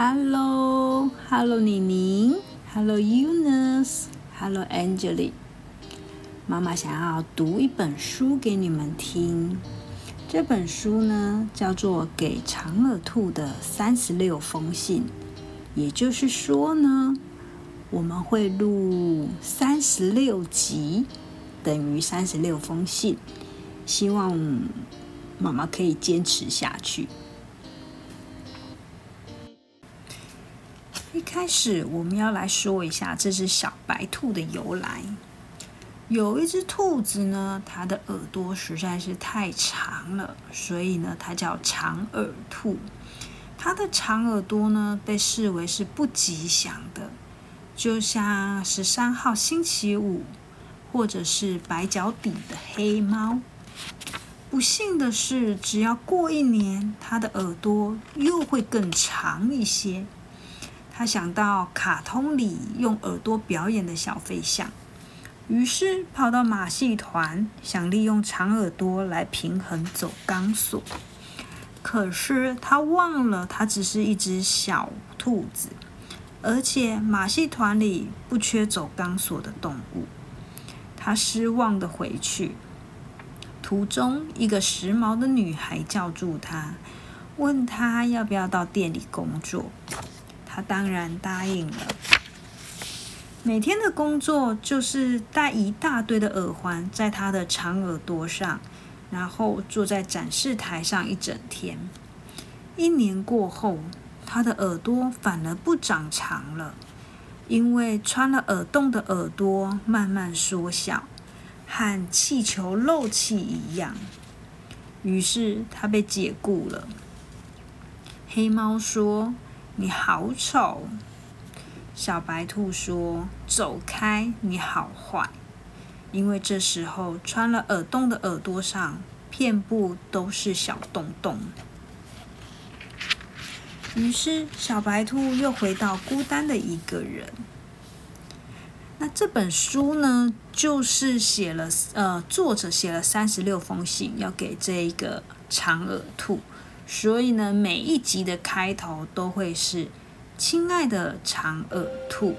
Hello，Hello，妮妮，Hello Eunice，Hello Angelique。妈妈想要读一本书给你们听。这本书呢，叫做《给长耳兔的三十六封信》。也就是说呢，我们会录三十六集，等于三十六封信。希望妈妈可以坚持下去。一开始，我们要来说一下这只小白兔的由来。有一只兔子呢，它的耳朵实在是太长了，所以呢，它叫长耳兔。它的长耳朵呢，被视为是不吉祥的，就像十三号星期五，或者是白脚底的黑猫。不幸的是，只要过一年，它的耳朵又会更长一些。他想到卡通里用耳朵表演的小飞象，于是跑到马戏团，想利用长耳朵来平衡走钢索。可是他忘了，他只是一只小兔子，而且马戏团里不缺走钢索的动物。他失望的回去，途中一个时髦的女孩叫住他，问他要不要到店里工作。他当然答应了。每天的工作就是戴一大堆的耳环在他的长耳朵上，然后坐在展示台上一整天。一年过后，他的耳朵反而不长长了，因为穿了耳洞的耳朵慢慢缩小，和气球漏气一样。于是他被解雇了。黑猫说。你好丑，小白兔说：“走开，你好坏。”因为这时候穿了耳洞的耳朵上遍布都是小洞洞。于是小白兔又回到孤单的一个人。那这本书呢，就是写了呃，作者写了三十六封信，要给这一个长耳兔。所以呢，每一集的开头都会是“亲爱的长耳兔”。